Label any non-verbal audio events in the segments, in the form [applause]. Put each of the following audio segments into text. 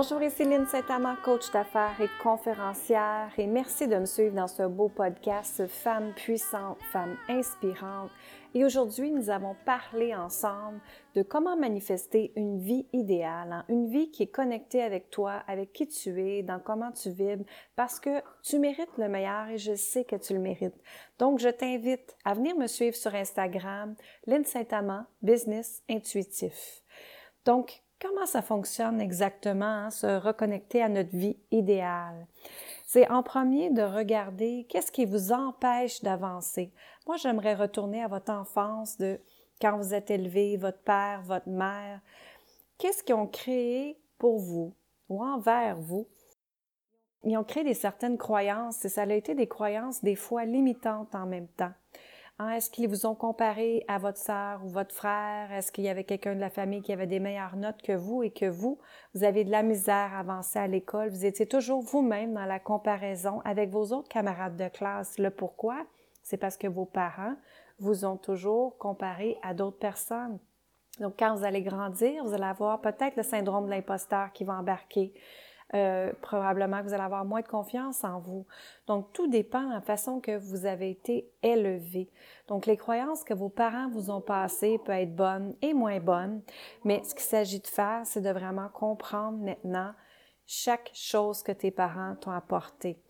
Bonjour, ici Lynne Saint-Amand, coach d'affaires et conférencière, et merci de me suivre dans ce beau podcast Femmes puissantes, femmes inspirantes. Et aujourd'hui, nous avons parlé ensemble de comment manifester une vie idéale, hein. une vie qui est connectée avec toi, avec qui tu es, dans comment tu vibres, parce que tu mérites le meilleur et je sais que tu le mérites. Donc, je t'invite à venir me suivre sur Instagram, Lynne Saint-Amand, Business Intuitif. Donc, comment ça fonctionne exactement, hein, se reconnecter à notre vie idéale? C'est en premier de regarder qu'est-ce qui vous empêche d'avancer. Moi, j'aimerais retourner à votre enfance de quand vous êtes élevé, votre père, votre mère. Qu'est-ce qu'ils ont créé pour vous ou envers vous? Ils ont créé des certaines croyances et ça a été des croyances des fois limitantes en même temps. Hein, est-ce qu'ils vous ont comparé à votre sœur ou votre frère? Est-ce qu'il y avait quelqu'un de la famille qui avait des meilleures notes que vous et que vous, vous avez de la misère à avancer à l'école? Vous étiez toujours vous-même dans la comparaison avec vos autres camarades de classe. Le pourquoi? C'est parce que vos parents vous ont toujours comparé à d'autres personnes. Donc, quand vous allez grandir, vous allez avoir peut-être le syndrome de l'imposteur qui va embarquer. Euh, probablement que vous allez avoir moins de confiance en vous. Donc, tout dépend de la façon que vous avez été élevé. Donc, les croyances que vos parents vous ont passées peuvent être bonnes et moins bonnes, mais ce qu'il s'agit de faire, c'est de vraiment comprendre maintenant chaque chose que tes parents t'ont apporté.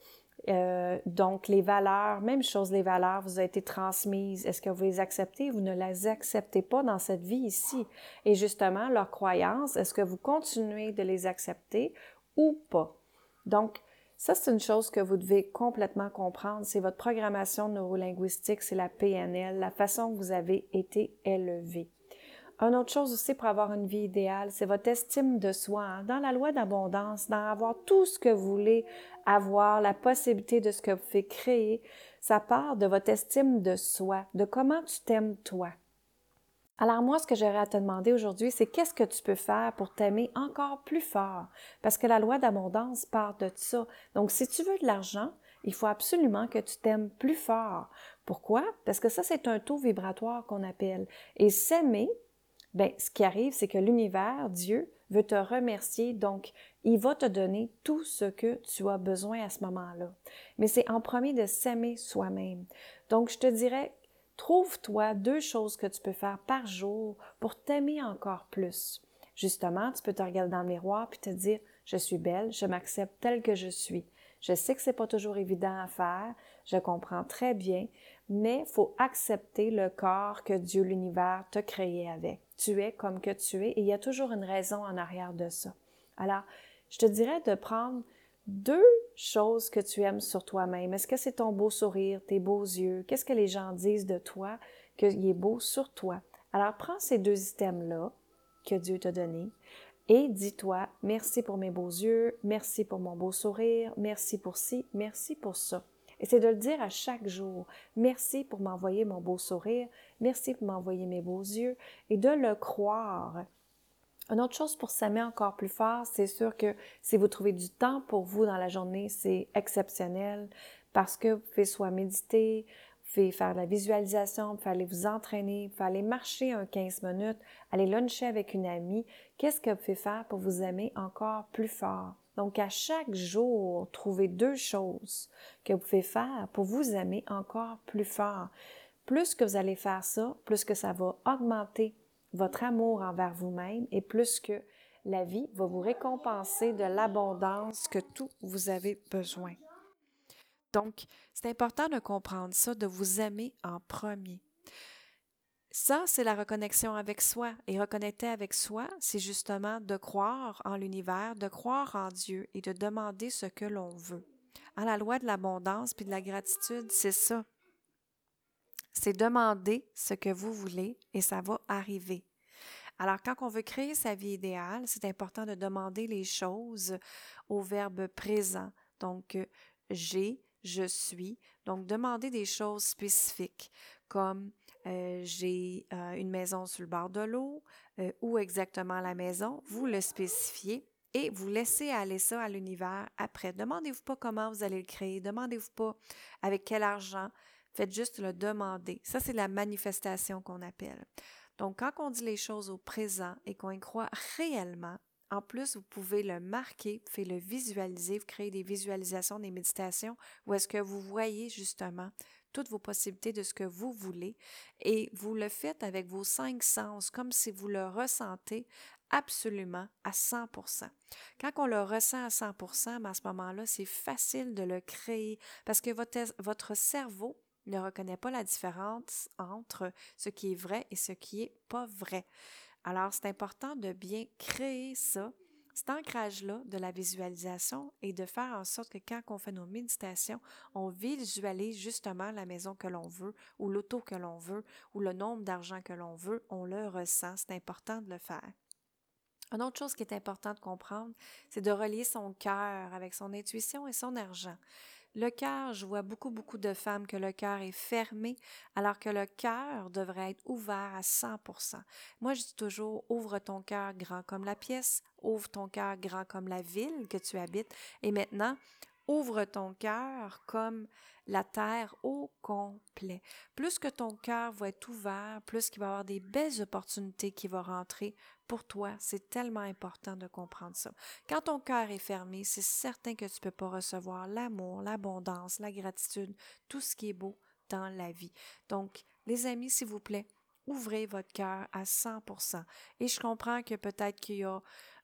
Euh, donc, les valeurs, même chose, les valeurs vous ont été transmises. Est-ce que vous les acceptez? Vous ne les acceptez pas dans cette vie ici? Et justement, leurs croyances, est-ce que vous continuez de les accepter ou pas. Donc, ça, c'est une chose que vous devez complètement comprendre. C'est votre programmation neurolinguistique, c'est la PNL, la façon que vous avez été élevé. Une autre chose aussi pour avoir une vie idéale, c'est votre estime de soi. Hein. Dans la loi d'abondance, dans avoir tout ce que vous voulez avoir, la possibilité de ce que vous faites créer, ça part de votre estime de soi, de comment tu t'aimes toi. Alors moi, ce que j'aurais à te demander aujourd'hui, c'est qu'est-ce que tu peux faire pour t'aimer encore plus fort? Parce que la loi d'abondance part de ça. Donc, si tu veux de l'argent, il faut absolument que tu t'aimes plus fort. Pourquoi? Parce que ça, c'est un taux vibratoire qu'on appelle. Et s'aimer, ben, ce qui arrive, c'est que l'univers, Dieu, veut te remercier, donc il va te donner tout ce que tu as besoin à ce moment-là. Mais c'est en premier de s'aimer soi-même. Donc, je te dirais, Trouve-toi deux choses que tu peux faire par jour pour t'aimer encore plus. Justement, tu peux te regarder dans le miroir puis te dire je suis belle, je m'accepte telle que je suis. Je sais que c'est pas toujours évident à faire, je comprends très bien, mais faut accepter le corps que Dieu l'univers t'a créé avec. Tu es comme que tu es et il y a toujours une raison en arrière de ça. Alors, je te dirais de prendre deux choses que tu aimes sur toi-même. Est-ce que c'est ton beau sourire, tes beaux yeux? Qu'est-ce que les gens disent de toi qu'il est beau sur toi? Alors, prends ces deux items-là que Dieu t'a donnés et dis-toi merci pour mes beaux yeux, merci pour mon beau sourire, merci pour ci, merci pour ça. Et c'est de le dire à chaque jour. Merci pour m'envoyer mon beau sourire, merci pour m'envoyer mes beaux yeux et de le croire. Une autre chose pour s'aimer encore plus fort, c'est sûr que si vous trouvez du temps pour vous dans la journée, c'est exceptionnel parce que vous pouvez soit méditer, vous pouvez faire la visualisation, vous pouvez aller vous entraîner, vous pouvez aller marcher un 15 minutes, aller luncher avec une amie. Qu'est-ce que vous pouvez faire pour vous aimer encore plus fort? Donc, à chaque jour, trouvez deux choses que vous pouvez faire pour vous aimer encore plus fort. Plus que vous allez faire ça, plus que ça va augmenter votre amour envers vous-même et plus que la vie va vous récompenser de l'abondance que tout vous avez besoin. Donc, c'est important de comprendre ça, de vous aimer en premier. Ça, c'est la reconnexion avec soi. Et reconnecter avec soi, c'est justement de croire en l'univers, de croire en Dieu et de demander ce que l'on veut. En la loi de l'abondance puis de la gratitude, c'est ça c'est demander ce que vous voulez et ça va arriver. Alors, quand on veut créer sa vie idéale, c'est important de demander les choses au verbe présent. Donc, euh, j'ai, je suis. Donc, demander des choses spécifiques comme euh, j'ai euh, une maison sur le bord de l'eau, où exactement la maison, vous le spécifiez et vous laissez aller ça à l'univers après. Demandez-vous pas comment vous allez le créer, demandez-vous pas avec quel argent, Faites juste le demander. Ça, c'est la manifestation qu'on appelle. Donc, quand on dit les choses au présent et qu'on y croit réellement, En plus, vous pouvez le marquer, vous pouvez le visualiser, vous créez des visualisations, des méditations où est-ce que vous voyez justement toutes vos possibilités de ce que vous voulez et vous le faites avec vos cinq sens comme si vous le ressentez absolument à 100%. Quand on le ressent à 100%, à ce moment-là, c'est facile de le créer parce que votre, votre cerveau ne reconnaît pas la différence entre ce qui est vrai et ce qui est pas vrai. Alors, c'est important de bien créer ça, cet ancrage-là de la visualisation et de faire en sorte que quand on fait nos méditations, on visualise justement la maison que l'on veut ou l'auto que l'on veut ou le nombre d'argent que l'on veut, on le ressent. C'est important de le faire. Une autre chose qui est importante de comprendre, c'est de relier son cœur avec son intuition et son argent. Le cœur, je vois beaucoup, beaucoup de femmes que le cœur est fermé, alors que le cœur devrait être ouvert à 100%. Moi, je dis toujours, ouvre ton cœur grand comme la pièce, ouvre ton cœur grand comme la ville que tu habites, et maintenant, Ouvre ton cœur comme la terre au complet. Plus que ton cœur va être ouvert, plus qu'il va y avoir des belles opportunités qui vont rentrer pour toi. C'est tellement important de comprendre ça. Quand ton cœur est fermé, c'est certain que tu ne peux pas recevoir l'amour, l'abondance, la gratitude, tout ce qui est beau dans la vie. Donc, les amis, s'il vous plaît, ouvrez votre cœur à 100%. Et je comprends que peut-être qu'il y a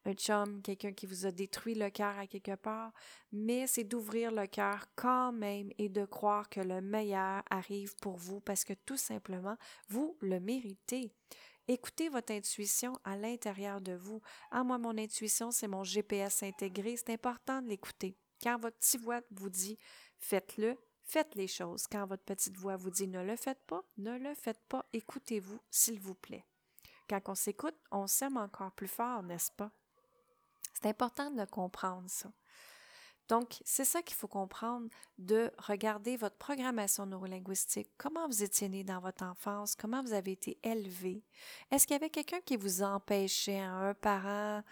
un chum, quelqu'un qui vous a détruit le cœur à quelque part, mais c'est d'ouvrir le cœur quand même et de croire que le meilleur arrive pour vous parce que tout simplement, vous le méritez. Écoutez votre intuition à l'intérieur de vous. Ah, moi, mon intuition, c'est mon GPS intégré. C'est important de l'écouter. Quand votre petite voix vous dit faites-le, faites les choses. Quand votre petite voix vous dit ne le faites pas, ne le faites pas. Écoutez-vous, s'il vous plaît. Quand on s'écoute, on s'aime encore plus fort, n'est-ce pas? C'est important de comprendre, ça. Donc, c'est ça qu'il faut comprendre, de regarder votre programmation neurolinguistique, comment vous étiez né dans votre enfance, comment vous avez été élevé? Est-ce qu'il y avait quelqu'un qui vous empêchait, un parent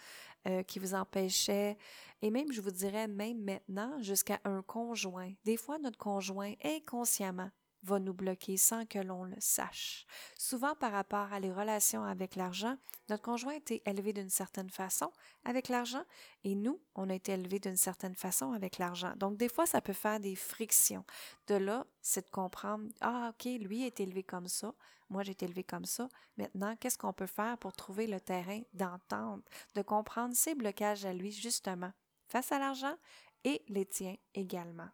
euh, qui vous empêchait, et même, je vous dirais, même maintenant, jusqu'à un conjoint. Des fois, notre conjoint, inconsciemment, va nous bloquer sans que l'on le sache. Souvent par rapport à les relations avec l'argent, notre conjoint a été élevé d'une certaine façon avec l'argent et nous, on a été élevés d'une certaine façon avec l'argent. Donc des fois, ça peut faire des frictions. De là, c'est de comprendre, ah ok, lui est élevé comme ça, moi j'ai été élevé comme ça. Maintenant, qu'est-ce qu'on peut faire pour trouver le terrain d'entente, de comprendre ses blocages à lui justement face à l'argent et les tiens également.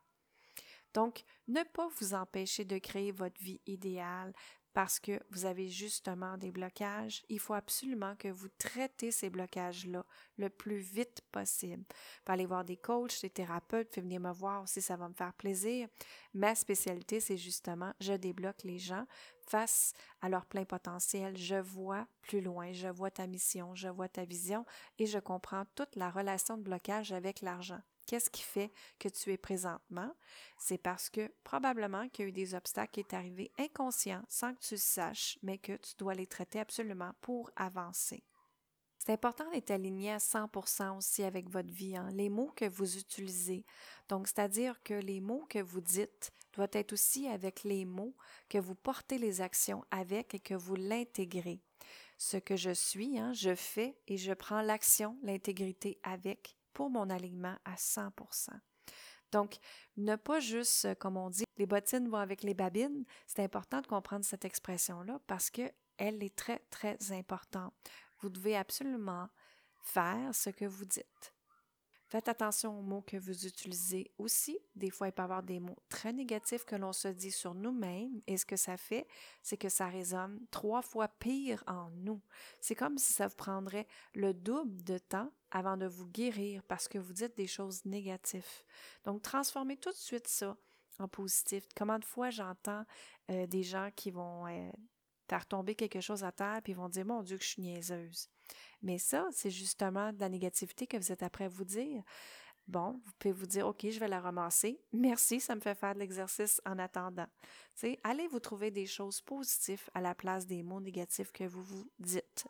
Donc, ne pas vous empêcher de créer votre vie idéale parce que vous avez justement des blocages. Il faut absolument que vous traitez ces blocages-là le plus vite possible. Vous aller voir des coachs, des thérapeutes, faites venir me voir aussi, ça va me faire plaisir. Ma spécialité, c'est justement, je débloque les gens face à leur plein potentiel. Je vois plus loin, je vois ta mission, je vois ta vision et je comprends toute la relation de blocage avec l'argent. Qu'est-ce qui fait que tu es présentement? C'est parce que probablement qu'il y a eu des obstacles qui est arrivé inconscients sans que tu le saches, mais que tu dois les traiter absolument pour avancer. C'est important d'être aligné à 100% aussi avec votre vie, hein. les mots que vous utilisez. Donc, c'est-à-dire que les mots que vous dites doivent être aussi avec les mots que vous portez les actions avec et que vous l'intégrez. Ce que je suis, hein, je fais et je prends l'action, l'intégrité avec mon alignement à 100% donc, ne pas juste, euh, comme on dit, les bottines vont avec les babines, c'est important de comprendre cette expression-là parce qu'elle est très, très importante. Vous devez absolument faire ce que vous dites. Faites attention aux mots que vous utilisez aussi. Des fois, il peut y avoir des mots très négatifs que l'on se dit sur nous-mêmes. Et ce que ça fait, c'est que ça résonne trois fois pire en nous. C'est comme si ça vous prendrait le double de temps avant de vous guérir parce que vous dites des choses négatives. Donc, transformez tout de suite ça en positif. Comment de fois j'entends euh, des gens qui vont euh, faire tomber quelque chose à terre ils vont dire Mon Dieu, que je suis niaiseuse. Mais ça, c'est justement de la négativité que vous êtes après vous dire. Bon, vous pouvez vous dire, OK, je vais la ramasser. [laughs] Merci, ça me fait faire de l'exercice en attendant. allez vous trouver des choses positives à la place des mots négatifs que vous vous dites.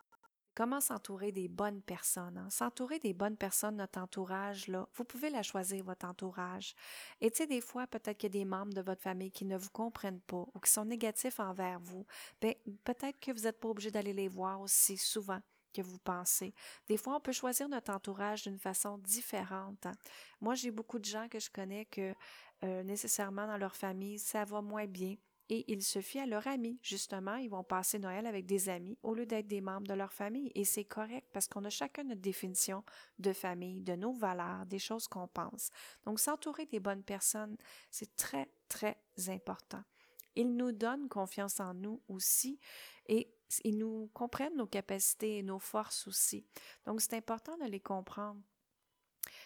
Comment s'entourer des bonnes personnes? Hein? S'entourer des bonnes personnes, notre entourage, là, vous pouvez la choisir, votre entourage. Et tu sais, des fois, peut-être qu'il y a des membres de votre famille qui ne vous comprennent pas ou qui sont négatifs envers vous. Ben, peut-être que vous n'êtes pas obligé d'aller les voir aussi souvent vous pensez. Des fois, on peut choisir notre entourage d'une façon différente. Hein. Moi, j'ai beaucoup de gens que je connais que euh, nécessairement dans leur famille, ça va moins bien. Et ils se fient à leurs amis. Justement, ils vont passer Noël avec des amis au lieu d'être des membres de leur famille. Et c'est correct parce qu'on a chacun notre définition de famille, de nos valeurs, des choses qu'on pense. Donc, s'entourer des bonnes personnes, c'est très, très important. Ils nous donnent confiance en nous aussi et ils nous comprennent nos capacités et nos forces aussi. Donc, c'est important de les comprendre.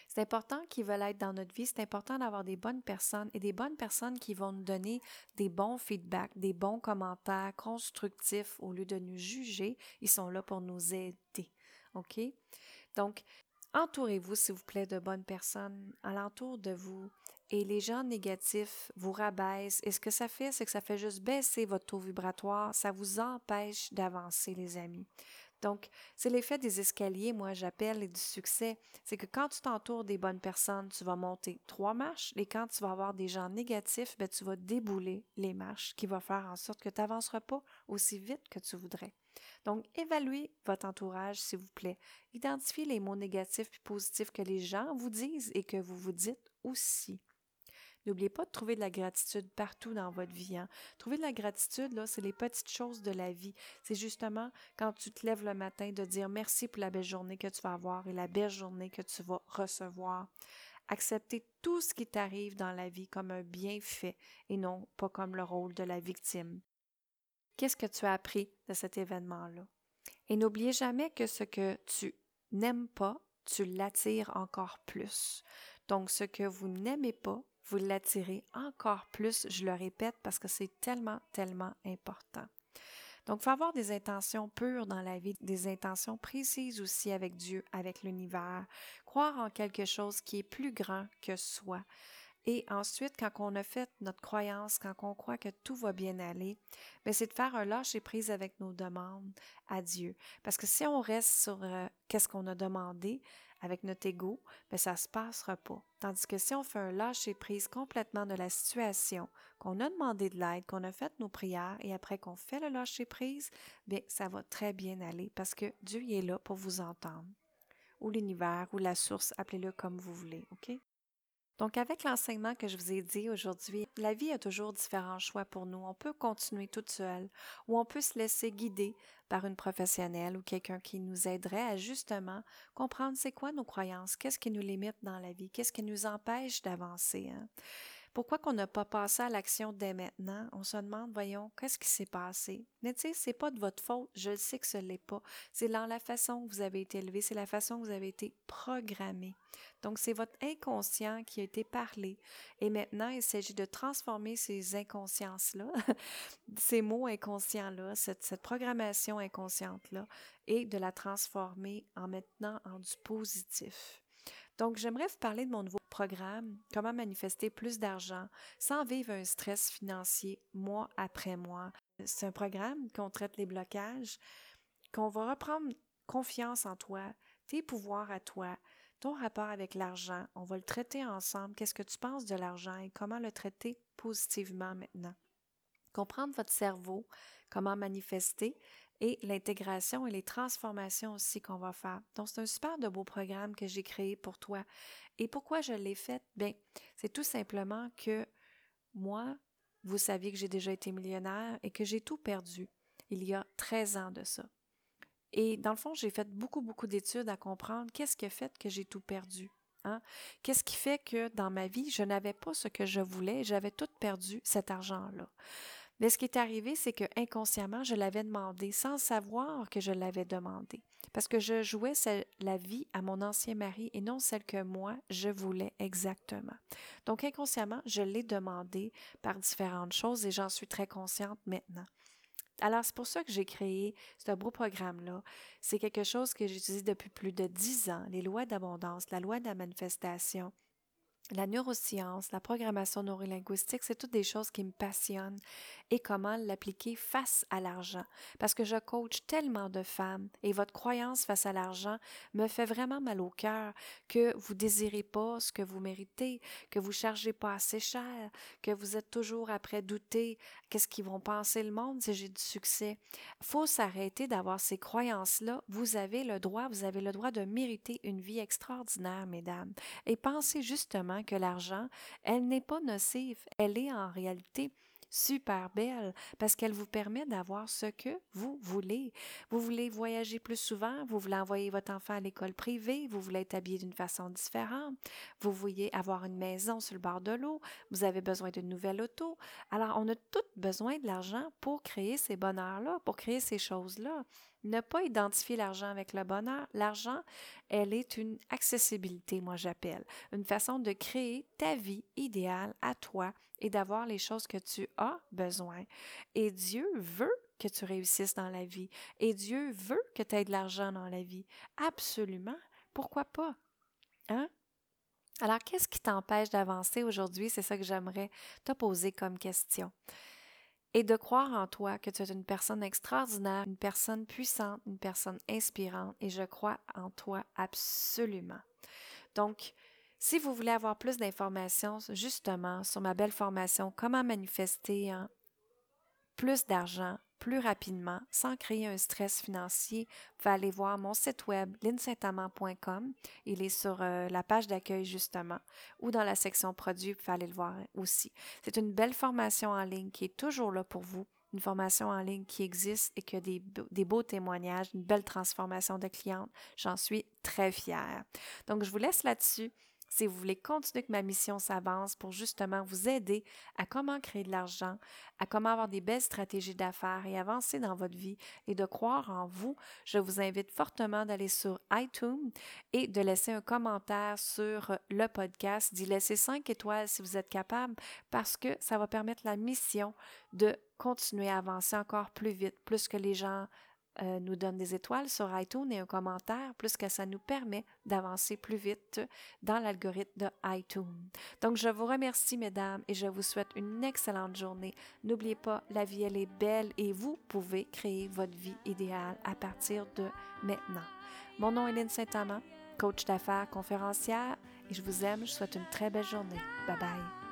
C'est important qu'ils veulent être dans notre vie. C'est important d'avoir des bonnes personnes et des bonnes personnes qui vont nous donner des bons feedbacks, des bons commentaires constructifs au lieu de nous juger. Ils sont là pour nous aider. OK? Donc, entourez-vous, s'il vous plaît, de bonnes personnes alentour de vous et les gens négatifs vous rabaissent. Et ce que ça fait, c'est que ça fait juste baisser votre taux vibratoire. Ça vous empêche d'avancer, les amis. Donc, c'est l'effet des escaliers, moi j'appelle, et du succès. C'est que quand tu t'entoures des bonnes personnes, tu vas monter trois marches, et quand tu vas avoir des gens négatifs, ben, tu vas débouler les marches, qui va faire en sorte que tu n'avanceras pas aussi vite que tu voudrais. Donc, évaluez votre entourage, s'il vous plaît. Identifiez les mots négatifs et positifs que les gens vous disent et que vous vous dites aussi. N'oubliez pas de trouver de la gratitude partout dans votre vie. Hein. Trouver de la gratitude, là, c'est les petites choses de la vie. C'est justement quand tu te lèves le matin de dire merci pour la belle journée que tu vas avoir et la belle journée que tu vas recevoir. Accepter tout ce qui t'arrive dans la vie comme un bienfait et non pas comme le rôle de la victime. Qu'est-ce que tu as appris de cet événement-là? Et n'oubliez jamais que ce que tu n'aimes pas, tu l'attires encore plus. Donc, ce que vous n'aimez pas, vous l'attirez encore plus, je le répète, parce que c'est tellement, tellement important. Donc, il faut avoir des intentions pures dans la vie, des intentions précises aussi avec Dieu, avec l'univers, croire en quelque chose qui est plus grand que soi. Et ensuite, quand on a fait notre croyance, quand on croit que tout va bien aller, ben, c'est de faire un lâcher prise avec nos demandes à Dieu. Parce que si on reste sur euh, qu'est-ce qu'on a demandé avec notre ego, ben, ça se passera pas. Tandis que si on fait un lâcher prise complètement de la situation, qu'on a demandé de l'aide, qu'on a fait nos prières et après qu'on fait le lâcher prise, bien, ça va très bien aller parce que Dieu est là pour vous entendre. Ou l'univers, ou la source, appelez-le comme vous voulez, OK? Donc, avec l'enseignement que je vous ai dit aujourd'hui, la vie a toujours différents choix pour nous. On peut continuer toute seule ou on peut se laisser guider par une professionnelle ou quelqu'un qui nous aiderait à justement comprendre c'est quoi nos croyances, qu'est-ce qui nous limite dans la vie, qu'est-ce qui nous empêche d'avancer. Hein? Pourquoi qu'on n'a pas passé à l'action dès maintenant? On se demande, voyons, qu'est-ce qui s'est passé? Mais tu sais, c'est pas de votre faute, je le sais que ce l'est pas. C'est dans la façon que vous avez été élevé, c'est la façon que vous avez été programmé. Donc, c'est votre inconscient qui a été parlé. Et maintenant, il s'agit de transformer ces inconsciences-là, [laughs] ces mots inconscients-là, cette, cette programmation inconsciente-là, et de la transformer en maintenant en du positif. Donc, j'aimerais vous parler de mon nouveau programme, comment manifester plus d'argent sans vivre un stress financier mois après mois. C'est un programme qu'on traite les blocages, qu'on va reprendre confiance en toi, tes pouvoirs à toi, ton rapport avec l'argent. On va le traiter ensemble. Qu'est-ce que tu penses de l'argent et comment le traiter positivement maintenant? Comprendre votre cerveau, comment manifester, et l'intégration et les transformations aussi qu'on va faire. Donc, c'est un super de beau programme que j'ai créé pour toi. Et pourquoi je l'ai fait? Bien, c'est tout simplement que moi, vous saviez que j'ai déjà été millionnaire et que j'ai tout perdu il y a 13 ans de ça. Et dans le fond, j'ai fait beaucoup, beaucoup d'études à comprendre qu'est-ce qui a fait que j'ai tout perdu. Hein? Qu'est-ce qui fait que dans ma vie, je n'avais pas ce que je voulais, j'avais tout perdu cet argent-là. Mais ce qui est arrivé, c'est que inconsciemment, je l'avais demandé sans savoir que je l'avais demandé. Parce que je jouais la vie à mon ancien mari et non celle que moi, je voulais exactement. Donc inconsciemment, je l'ai demandé par différentes choses et j'en suis très consciente maintenant. Alors, c'est pour ça que j'ai créé ce beau programme-là. C'est quelque chose que j'utilise depuis plus de dix ans, les lois d'abondance, la loi de la manifestation. La neuroscience, la programmation neurolinguistique, c'est toutes des choses qui me passionnent et comment l'appliquer face à l'argent. Parce que je coach tellement de femmes et votre croyance face à l'argent me fait vraiment mal au cœur que vous désirez pas ce que vous méritez, que vous chargez pas assez cher, que vous êtes toujours après douter qu'est-ce qu'ils vont penser le monde si j'ai du succès. Faut s'arrêter d'avoir ces croyances-là. Vous avez le droit, vous avez le droit de mériter une vie extraordinaire, mesdames. Et pensez justement que l'argent, elle n'est pas nocive, elle est en réalité super belle parce qu'elle vous permet d'avoir ce que vous voulez. Vous voulez voyager plus souvent, vous voulez envoyer votre enfant à l'école privée, vous voulez être habillé d'une façon différente, vous voulez avoir une maison sur le bord de l'eau, vous avez besoin d'une nouvelle auto. Alors, on a tout besoin de l'argent pour créer ces bonheurs-là, pour créer ces choses-là. Ne pas identifier l'argent avec le bonheur. L'argent, elle est une accessibilité, moi j'appelle, une façon de créer ta vie idéale à toi et d'avoir les choses que tu as besoin. Et Dieu veut que tu réussisses dans la vie. Et Dieu veut que tu aies de l'argent dans la vie. Absolument. Pourquoi pas? Hein? Alors, qu'est-ce qui t'empêche d'avancer aujourd'hui? C'est ça que j'aimerais te poser comme question et de croire en toi que tu es une personne extraordinaire, une personne puissante, une personne inspirante, et je crois en toi absolument. Donc, si vous voulez avoir plus d'informations justement sur ma belle formation Comment manifester plus d'argent plus rapidement sans créer un stress financier, vous pouvez aller voir mon site web linsaintamant.com. Il est sur euh, la page d'accueil justement ou dans la section produits, vous pouvez aller le voir aussi. C'est une belle formation en ligne qui est toujours là pour vous une formation en ligne qui existe et qui a des, des, beaux témoignages, une belle transformation de cliente. J'en suis très fière. Donc, je vous laisse là-dessus si vous voulez continuer que ma mission s'avance pour justement vous aider à comment créer de l'argent, à comment avoir des belles stratégies d'affaires et avancer dans votre vie et de croire en vous, je vous invite fortement d'aller sur iTunes et de laisser un commentaire sur le podcast, d'y laisser cinq étoiles si vous êtes capable, parce que ça va permettre la mission de continuer à avancer encore plus vite, plus que les gens euh, nous donne des étoiles sur iTunes et un commentaire, plus que ça nous permet d'avancer plus vite dans l'algorithme de iTunes. Donc, je vous remercie, mesdames, et je vous souhaite une excellente journée. N'oubliez pas, la vie, elle est belle et vous pouvez créer votre vie idéale à partir de maintenant. Mon nom est Lynne Saint-Amand, coach d'affaires conférencière, et je vous aime. Je vous souhaite une très belle journée. Bye bye.